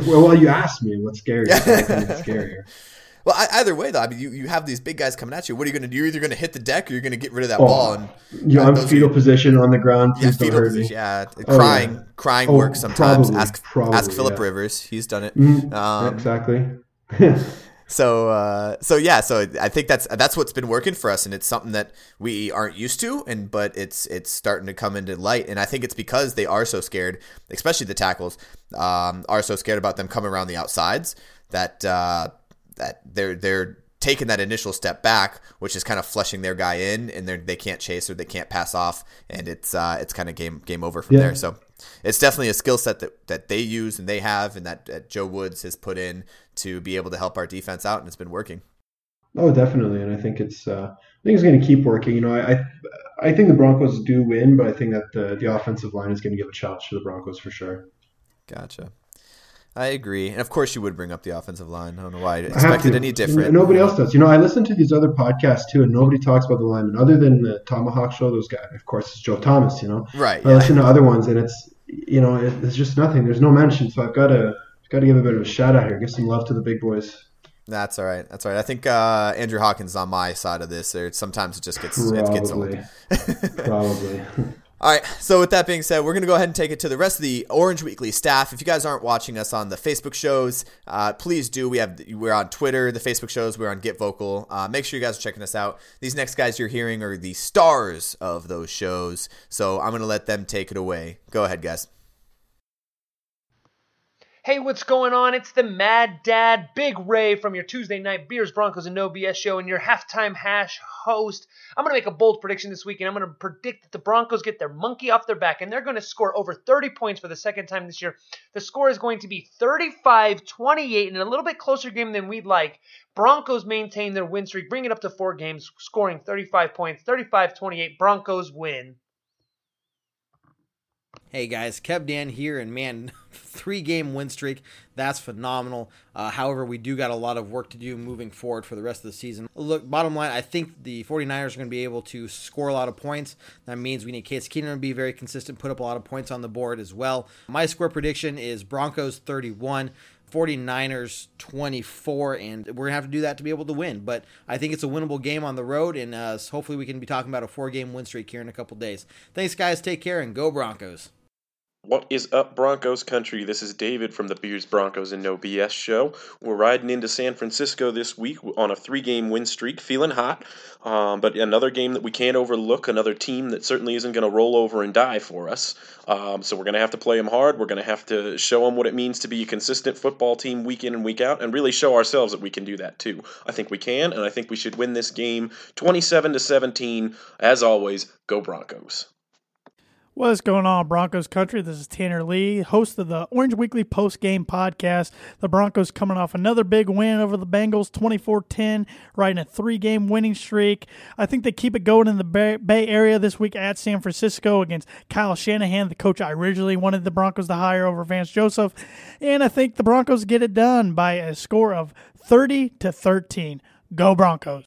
Well, you asked me what's scary. I scarier. Well, I, either way, though, I mean, you, you have these big guys coming at you. What are you going to do? You're either going to hit the deck or you're going to get rid of that Oh, ball. And You know, I'm those are- fetal position on the ground. Yeah, Please don't fetal position. Yeah, Oh, crying, yeah. crying Oh, works sometimes. probably, ask probably, ask Philip yeah. Rivers. He's done it. Mm, Um, exactly. So uh, so yeah, so I think that's that's what's been working for us, and it's something that we aren't used to, and but it's it's starting to come into light, and I think it's because they are so scared, especially the tackles, um, are so scared about them coming around the outsides that uh, that they're they're taking that initial step back, which is kind of flushing their guy in, and they they can't chase or they can't pass off, and it's uh, it's kind of game game over from Yeah. there. So it's definitely a skill set that, that they use and they have, and that, that Joe Woods has put in to be able to help our defense out, and it's been working. Oh, definitely, and I think it's uh, I think it's going to keep working. You know, I I- I think the Broncos do win, but I think that the the offensive line is going to give a challenge to the Broncos for sure. Gotcha. I agree, and of course you would bring up the offensive line. I don't know why I I expected to. any different. Nobody else does. You know, I listen to these other podcasts too, and nobody talks about the linemen other than the ThomaHawk Show. Those guys, of course, it's Joe Thomas. You know, Right, I yeah. listen to other ones, and it's you know, it, it's just nothing. There's no mention, so I've got to got to give a bit of a shout out here. Give some love to the big boys. That's all right. That's all right. I think uh, Andrew Hawkins is on my side of this. There, sometimes it just gets it gets old. Probably, probably. All right. So with that being said, we're gonna go ahead and take it to the rest of the Orange Weekly staff. If you guys aren't watching us on the Facebook shows, uh, please do. We have we're on Twitter, the Facebook shows. We're on Get Vocal. Uh, make sure you guys are checking us out. These next guys you're hearing are the stars of those shows. So I'm gonna let them take it away. Go ahead, guys. Hey, what's going on? It's the Mad Dad, Big Ray from your Tuesday night Beers, Broncos, and No BS show, and your halftime hash host. I'm going to make a bold prediction this week, and I'm going to predict that the Broncos get their monkey off their back, and they're going to score over 30 points for the second time this year. The score is going to be 35 28, and a little bit closer game than we'd like. Broncos maintain their win streak, bring it up to four games, scoring 35 points, 35 28. Broncos win. Hey guys, Kev Dan here, and man, three game win streak. That's phenomenal. Uh, however, we do got a lot of work to do moving forward for the rest of the season. Look, bottom line, I think the 49ers are going to be able to score a lot of points. That means we need Case Keenum to be very consistent, put up a lot of points on the board as well. My score prediction is Broncos 31. 49ers 24, and we're going to have to do that to be able to win. But I think it's a winnable game on the road, and uh, hopefully we can be talking about a four game win streak here in a couple days. Thanks, guys. Take care, and go Broncos. What is up, Broncos country? This is David from the Beers, Broncos, and No BS show. We're riding into San Francisco this week on a three game win streak, feeling hot. Um, but another game that we can't overlook, another team that certainly isn't going to roll over and die for us. Um, so we're going to have to play them hard. We're going to have to show them what it means to be a consistent football team week in and week out, and really show ourselves that we can do that too. I think we can, and I think we should win this game 27 to 17. As always, go Broncos. What's going on, Broncos country? This is Tanner Lee, host of the Orange Weekly Post Game Podcast. The Broncos coming off another big win over the Bengals, 24 10, riding a three game winning streak. I think they keep it going in the Bay Bay Area this week at San Francisco against Kyle Shanahan, the coach I originally wanted the Broncos to hire over Vance Joseph. And I think the Broncos get it done by a score of 30 to 13. Go Broncos.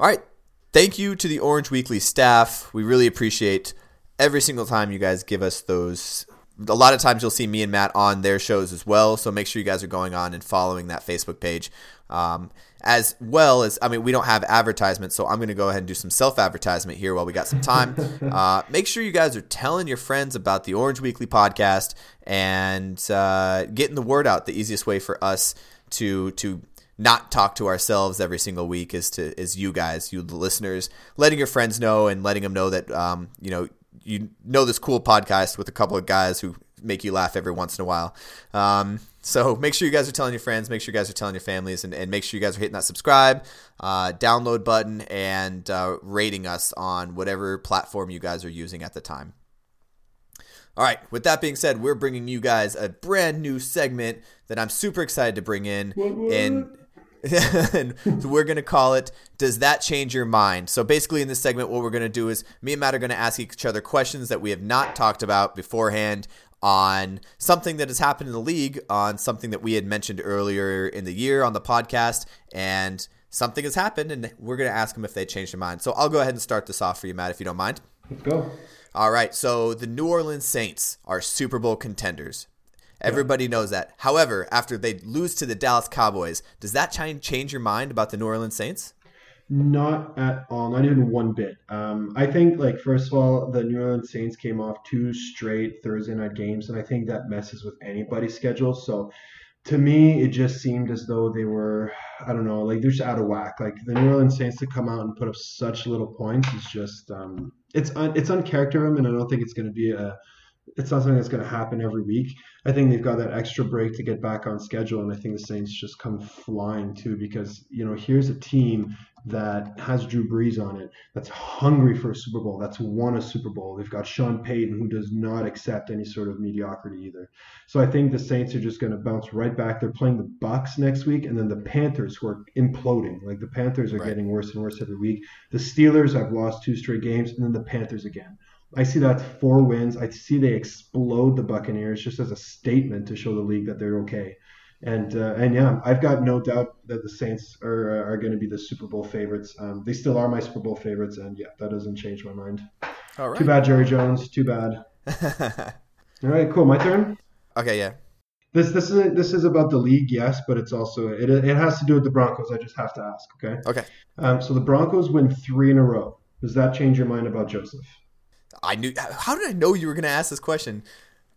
All right. Thank you to the Orange Weekly staff. We really appreciate every single time you guys give us those. A lot of times you'll see me and Matt on their shows as well. So make sure you guys are going on and following that Facebook page. Um, as well as, I mean, we don't have advertisements, so I'm going to go ahead and do some self advertisement here while we got some time. uh, make sure you guys are telling your friends about the Orange Weekly podcast and uh, getting the word out. The easiest way for us to to not talk to ourselves every single week is to is you guys, you the listeners, letting your friends know and letting them know that um, you know you know this cool podcast with a couple of guys who make you laugh every once in a while. Um, So make sure you guys are telling your friends, make sure you guys are telling your families, and, and make sure you guys are hitting that subscribe, uh, download button, and uh, rating us on whatever platform you guys are using at the time. All right, with that being said, we're bringing you guys a brand new segment that I'm super excited to bring in. And and we're going to call it Does That Change Your Mind? So basically, in this segment, what we're going to do is me and Matt are going to ask each other questions that we have not talked about beforehand on something that has happened in the league, on something that we had mentioned earlier in the year on the podcast, and something has happened, and we're going to ask them if they changed their mind. So I'll go ahead and start this off for you, Matt, if you don't mind. Let's go. All right, so the New Orleans Saints are Super Bowl contenders. Everybody knows that. However, after they lose to the Dallas Cowboys, does that change your mind about the New Orleans Saints? Not at all. Not even one bit. Um, I think, like, first of all, the New Orleans Saints came off two straight Thursday night games, and I think that messes with anybody's schedule. So, to me, it just seemed as though they were, I don't know, like they're just out of whack. Like the New Orleans Saints to come out and put up such little points is just, um, it's un, it's uncharacter of and I don't think it's going to be a it's not something that's going to happen every week. I think they've got that extra break to get back on schedule, and I think the Saints just come flying too because you know here's a team that has Drew Brees on it, that's hungry for a Super Bowl, that's won a Super Bowl. They've got Sean Payton who does not accept any sort of mediocrity either. So I think the Saints are just going to bounce right back. They're playing the Bucks next week, and then the Panthers who are imploding. Like the Panthers are right. getting worse and worse every week. The Steelers have lost two straight games, and then the Panthers again. I see that four wins. I see they explode the Buccaneers just as a statement to show the league that they're okay. And uh, and yeah, I've got no doubt that the Saints are are going to be the Super Bowl favorites. Um, they still are my Super Bowl favorites, and yeah, that doesn't change my mind. All right. Too bad, Jerry Jones. Too bad. All right, cool. My turn. Okay, yeah. This this is this is about the league, yes, but it's also it it has to do with the Broncos. I just have to ask. Okay. Okay. Um, so the Broncos win three in a row. Does that change your mind about Joseph? I knew. How did I know you were going to ask this question?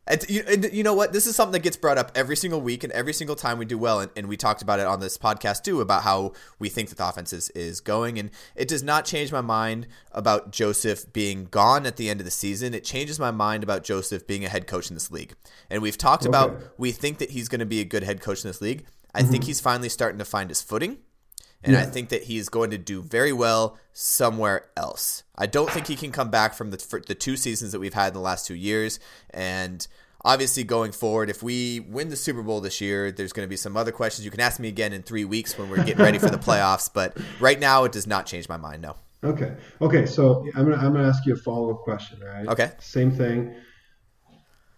And you, and you, know what? This is something that gets brought up every single week and every single time we do well. And, and, we talked about it on this podcast too about how we think that the offense is, is going. And it does not change my mind about Joseph being gone at the end of the season. It changes my mind about Joseph being a head coach in this league. And we've talked okay. about we think that he's going to be a good head coach in this league. I mm-hmm. think he's finally starting to find his footing. And yeah. I think that he's going to do very well somewhere else. I don't think he can come back from the, the two seasons that we've had in the last two years. And obviously, going forward, if we win the Super Bowl this year, there's going to be some other questions. You can ask me again in three weeks when we're getting ready for the playoffs. But right now, it does not change my mind. No. Okay. Okay. So I'm gonna I'm gonna ask you a follow up question. Right. Okay. Same thing.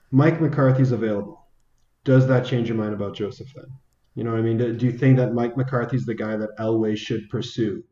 Mike McCarthy's available. Does that change your mind about Joseph then? You know what I mean? Do, do you think that Mike McCarthy's the guy that Elway should pursue?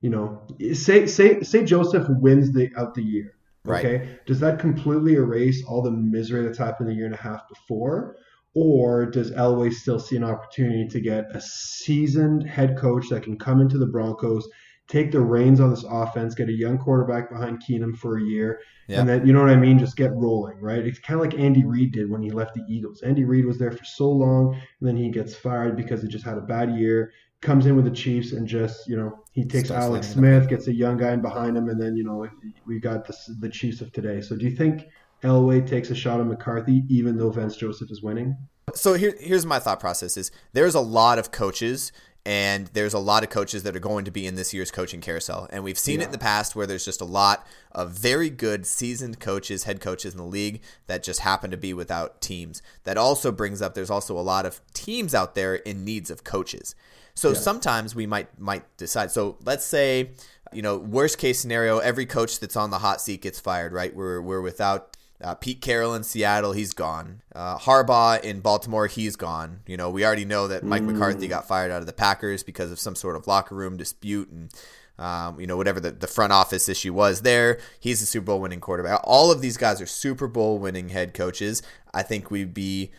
You know, say say say Joseph wins the out the year. Okay, does that completely erase all the misery that's happened a year and a half before? Or does Elway still see an opportunity to get a seasoned head coach that can come into the Broncos take the reins on this offense, get a young quarterback behind Keenum for a year, yeah. and then you know what I mean, just get rolling, right? It's kind of like Andy Reid did when he left the Eagles. Andy Reid was there for so long, and then he gets fired because he just had a bad year. Comes in with the Chiefs and just you know he takes Starts Alex Smith, gets a young guy in behind him, and then you know we got the the Chiefs of today. So do you think Elway takes a shot at McCarthy even though Vance Joseph is winning? So here, here's my thought process: is there's a lot of coaches and there's a lot of coaches that are going to be in this year's coaching carousel. And we've seen yeah. it in the past where there's just a lot of very good seasoned coaches, head coaches in the league that just happen to be without teams. That also brings up there's also a lot of teams out there in needs of coaches. So yeah. sometimes we might might decide. So let's say, you know, worst case scenario, every coach that's on the hot seat gets fired, right? We're we're without uh, Pete Carroll in Seattle, he's gone. Uh, Harbaugh in Baltimore, he's gone. You know, we already know that Mike mm. McCarthy got fired out of the Packers because of some sort of locker room dispute and, um, you know, whatever the, the front office issue was there. He's a Super Bowl winning quarterback. All of these guys are Super Bowl winning head coaches. I think we'd be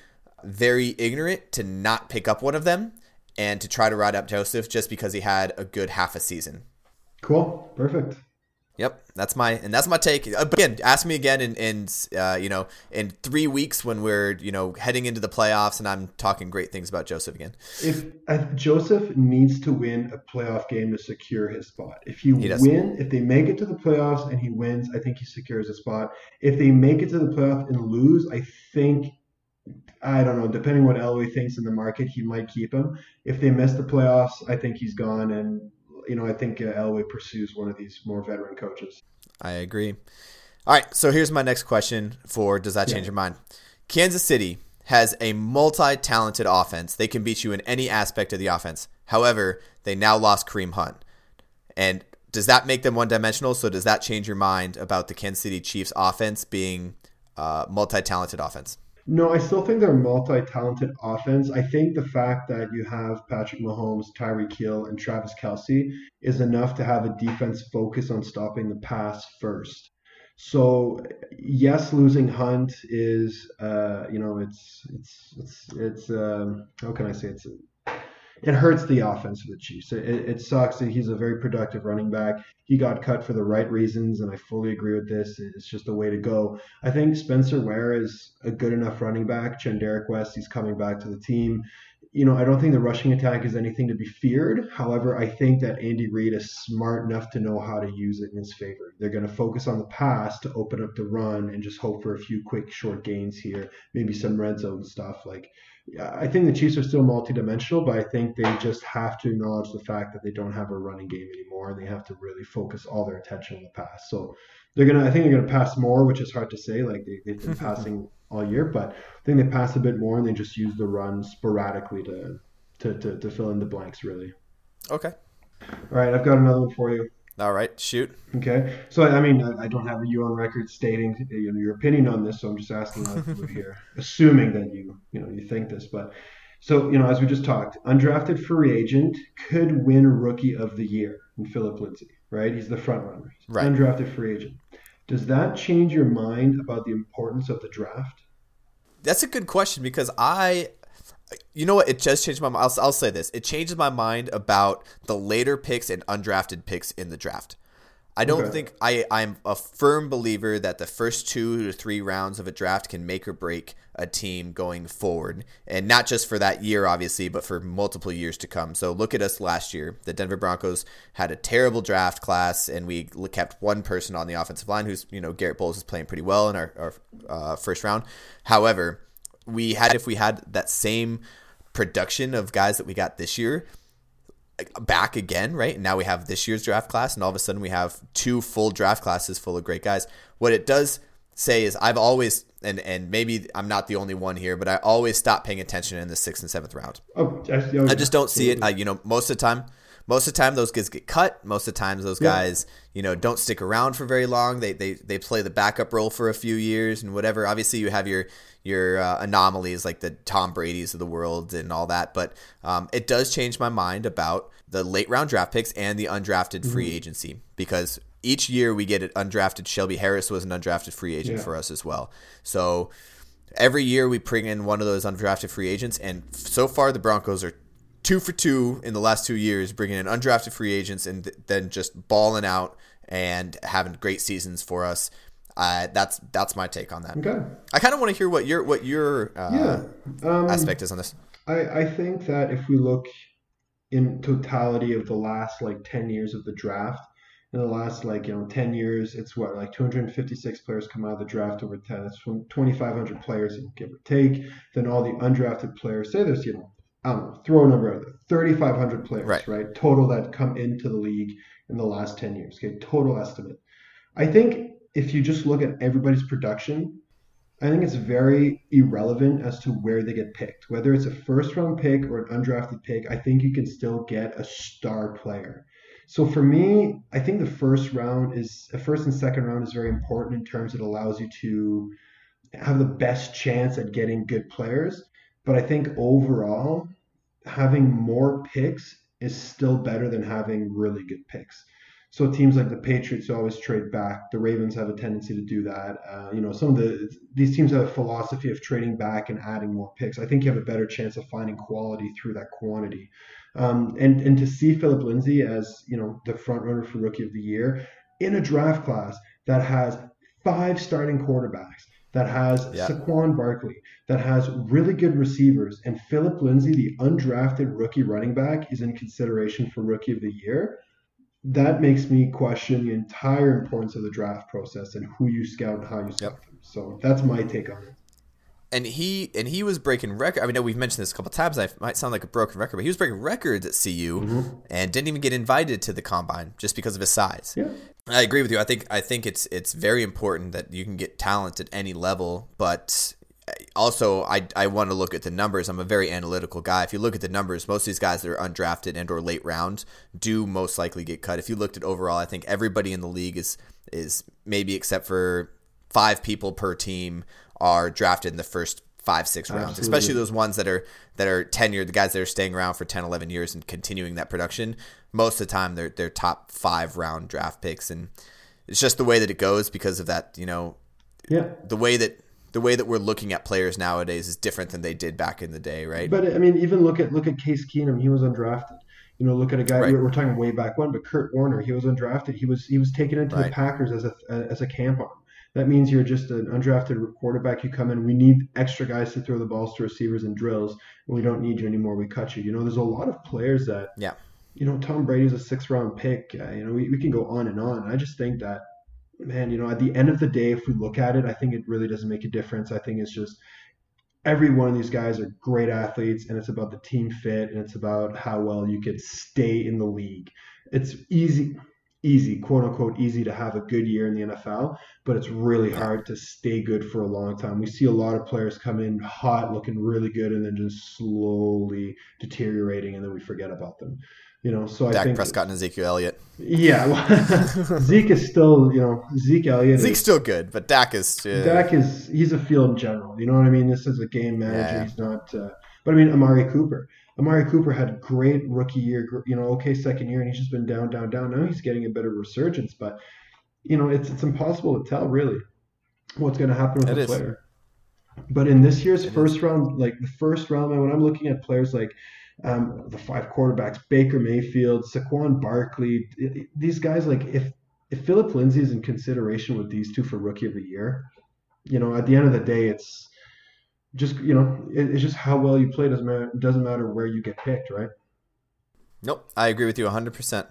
very ignorant to not pick up one of them and to try to ride up Joseph just because he had a good half a season. Cool. Perfect. Yep, that's my and that's my take. Uh, again, ask me again in, in uh, you know in three weeks when we're you know heading into the playoffs and I'm talking great things about Joseph again. If uh, Joseph needs to win a playoff game to secure his spot, if you he win, if they make it to the playoffs and he wins, I think he secures a spot. If they make it to the playoff and lose, I think I don't know. Depending what Elway thinks in the market, he might keep him. If they miss the playoffs, I think he's gone. And you know, I think uh, Elway pursues one of these more veteran coaches. I agree. All right, so here's my next question for Does That Change yeah. Your Mind? Kansas City has a multi talented offense. They can beat you in any aspect of the offense. However, they now lost Kareem Hunt. And does that make them one dimensional? So does that change your mind about the Kansas City Chiefs offense being uh, multi talented offense? No, I still think they're a multi-talented offense. I think the fact that you have Patrick Mahomes, Tyreek Hill, and Travis Kelce is enough to have a defense focus on stopping the pass first. So yes, losing Hunt is, uh, you know, it's it's it's it's um, how can I say it's it hurts the offense of the Chiefs. It, it, sucks he's a very productive running back. He got cut for the right reasons, and I fully agree with this. It's just a way to go. I think Spencer Ware is a good enough running back. Charcandrick West, he's coming back to the team. You know, I don't think the rushing attack is anything to be feared. However, I think that Andy Reid is smart enough to know how to use it in his favor. They're going to focus on the pass to open up the run and just hope for a few quick, short gains here, maybe some red zone stuff. Like, I think the Chiefs are still multidimensional, but I think they just have to acknowledge the fact that they don't have a running game anymore, and they have to really focus all their attention on the pass. So they're gonna, I think they're gonna pass more, which is hard to say. Like they, they've been passing all year, but I think they pass a bit more, and they just use the run sporadically to to to, to fill in the blanks. Really. Okay. All right, I've got another one for you. All right, shoot. Okay, so I mean, I don't have you on record stating you know, your opinion on this, so I'm just asking here, assuming that you you know you think this, but so you know, as we just talked, undrafted free agent could win Rookie of the Year in Phillip Lindsay, right? He's the front runner. Right. Undrafted free agent. Does that change your mind about the importance of the draft? That's a good question because I you know what? It just changed my mind. I'll, I'll say this. It changes my mind about the later picks and undrafted picks in the draft. I don't okay. think I, I'm a firm believer that the first two to three rounds of a draft can make or break a team going forward. And not just for that year, obviously, but for multiple years to come. So look at us last year. The Denver Broncos had a terrible draft class, and we kept one person on the offensive line who's, you know, Garett Bolles is playing pretty well in our, our uh, first round. However, we had if we had that same production of guys that we got this year back again, right? And now we have this year's draft class, and all of a sudden we have two full draft classes full of great guys. What it does say is I've always and and maybe I'm not the only one here, but I always stop paying attention in the sixth and seventh round. Oh, I, I just don't see it. I, you know, most of the time, most of the time those guys get cut. Most of the times those guys, you know, don't stick around for very long. They they they play the backup role for a few years and whatever. Obviously, you have your your uh, anomalies like the Tom Brady's of the world and all that. But um, it does change my mind about the late round draft picks and the undrafted mm-hmm. free agency because each year we get an undrafted. Shelby Harris was an undrafted free agent yeah. for us as well. So every year we bring in one of those undrafted free agents, and so far the Broncos are two for two in the last two years, bringing in undrafted free agents and th- then just balling out and having great seasons for us. Uh, that's that's my take on that. Okay. I kind of want to hear what your what your uh, yeah. um, aspect is on this. I, I think that if we look in totality of the last like ten years of the draft, in the last like you know 10 years it's what like 256 players come out of the draft over 10 it's 2500 players give or take then all the undrafted players say there's you know i don't know throw a number out there 3500 players right. right total that come into the league in the last 10 years okay total estimate i think if you just look at everybody's production, I think it's very irrelevant as to where they get picked. Whether it's a first round pick or an undrafted pick, I think you can still get a star player. So for me, I think the first round is a first and second round is very important in terms it allows you to have the best chance at getting good players. But I think overall, having more picks is still better than having really good picks. So teams like the Patriots always trade back. The Ravens have a tendency to do that. Uh, you know, some of the these teams have a philosophy of trading back and adding more picks. I think you have a better chance of finding quality through that quantity. Um, and and to see Phillip Lindsay as you know the front runner for Rookie of the Year in a draft class that has five starting quarterbacks, that has yeah. Saquon Barkley, that has really good receivers, and Phillip Lindsay, the undrafted rookie running back, is in consideration for Rookie of the Year that makes me question the entire importance of the draft process and who you scout and how you scout yep. them. So that's my take on it. and he and he was breaking record. I mean, we've mentioned this a couple times. I might sound like a broken record, but he was breaking records at CU Mm-hmm. and didn't even get invited to the combine just because of his size. Yeah. I agree with you. I think I think it's it's very important that you can get talent at any level, but also I, I want to look at the numbers. I'm a very analytical guy. If you look at the numbers, most of these guys that are undrafted and or late round do most likely get cut. If you looked at overall, I think everybody in the league is is maybe except for five people per team are drafted in the first five six rounds Absolutely. especially those ones that are that are tenured the guys that are staying around for 10 11 years and continuing that production most of the time they're they're top five round draft picks and it's just the way that it goes because of that you know Yeah. the way that the way that we're looking at players nowadays is different than they did back in the day right But I mean, even look at look at Case Keenum. He was undrafted. You know, look at a guy Right. we're, we're talking way back when, but Kurt Warner, he was undrafted. He was he was taken into the Packers as a as a camp arm. That means you're just an undrafted quarterback. You come in. We need extra guys to throw the balls to receivers and drills. And we don't need you anymore. We cut you. You know, there's a lot of players that yeah you know, Tom Brady's a six round pick. Uh, you know, we, we can go on and on. I just think that, man, you know, at the end of the day, if we look at it, I think it really doesn't make a difference. I think it's just every one of these guys are great athletes, and it's about the team fit, and it's about how well you could stay in the league. It's easy, easy, quote unquote, easy to have a good year in the NFL, but it's really hard to stay good for a long time. We see a lot of players come in hot, looking really good, and then just slowly deteriorating, and then we forget about them. You know, so I Dak think Prescott and Ezekiel Elliott yeah, well, Zeke is still, you know, Zeke Elliott. Zeke's is, still good but Dak is uh, Dak is he's a field general. You know what I mean? This is a game manager. Yeah. He's not. Uh, but I mean, Amari Cooper. Amari Cooper had great rookie year. You know, okay second year, and he's just been down, down, down. Now he's getting a bit of resurgence, but you know, it's it's impossible to tell really what's going to happen with It the is. player. But in this year's first round, like the first round, when I'm looking at players like um, the five quarterbacks, Baker Mayfield, Saquon Barkley, these guys, like if if Phillip Lindsay is in consideration with these two for rookie of the year, you know, at the end of the day, it's just you know, it, it's just how well you play doesn't matter. Doesn't matter where you get picked, right? Nope, I agree with you 100%.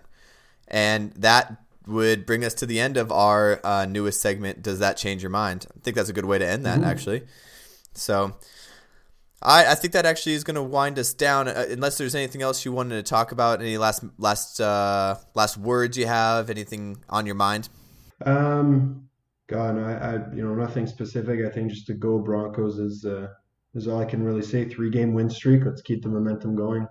And that would bring us to the end of our uh, newest segment. Does that change your mind? I think that's a good way to end that, Ooh. actually. So, I, I think that actually is going to wind us down. Uh, unless there's anything else you wanted to talk about, any last last uh, last words you have, anything on your mind? Um, God, I, I you know nothing specific. I think just to go Broncos is uh, is all I can really say. Three game win streak. Let's keep the momentum going.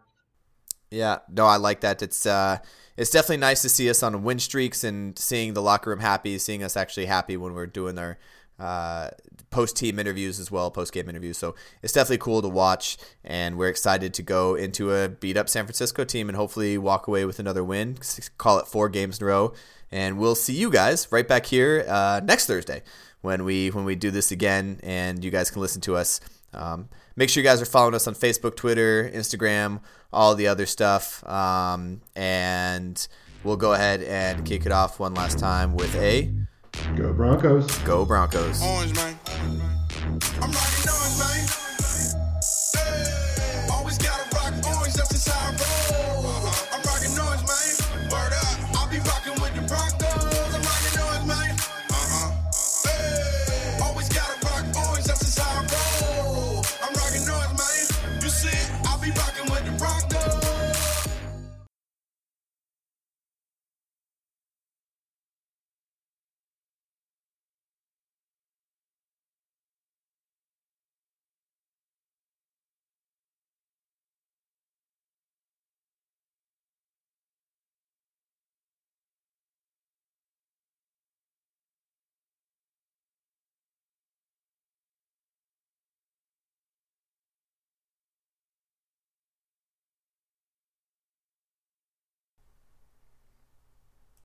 Yeah, no, I like that. It's uh, it's definitely nice to see us on win streaks and seeing the locker room happy, seeing us actually happy when we're doing our uh, post team interviews as well, post game interviews. So it's definitely cool to watch, and we're excited to go into a beat up San Francisco team and hopefully walk away with another win. Call it four games in a row, and we'll see you guys right back here uh, next Thursday when we when we do this again, and you guys can listen to us. Um, make sure you guys are following us on Facebook, Twitter, Instagram, all the other stuff. Um, and we'll go ahead and kick it off one last time with a Go Broncos. Go Broncos. Orange, man. I'm rocking orange, man.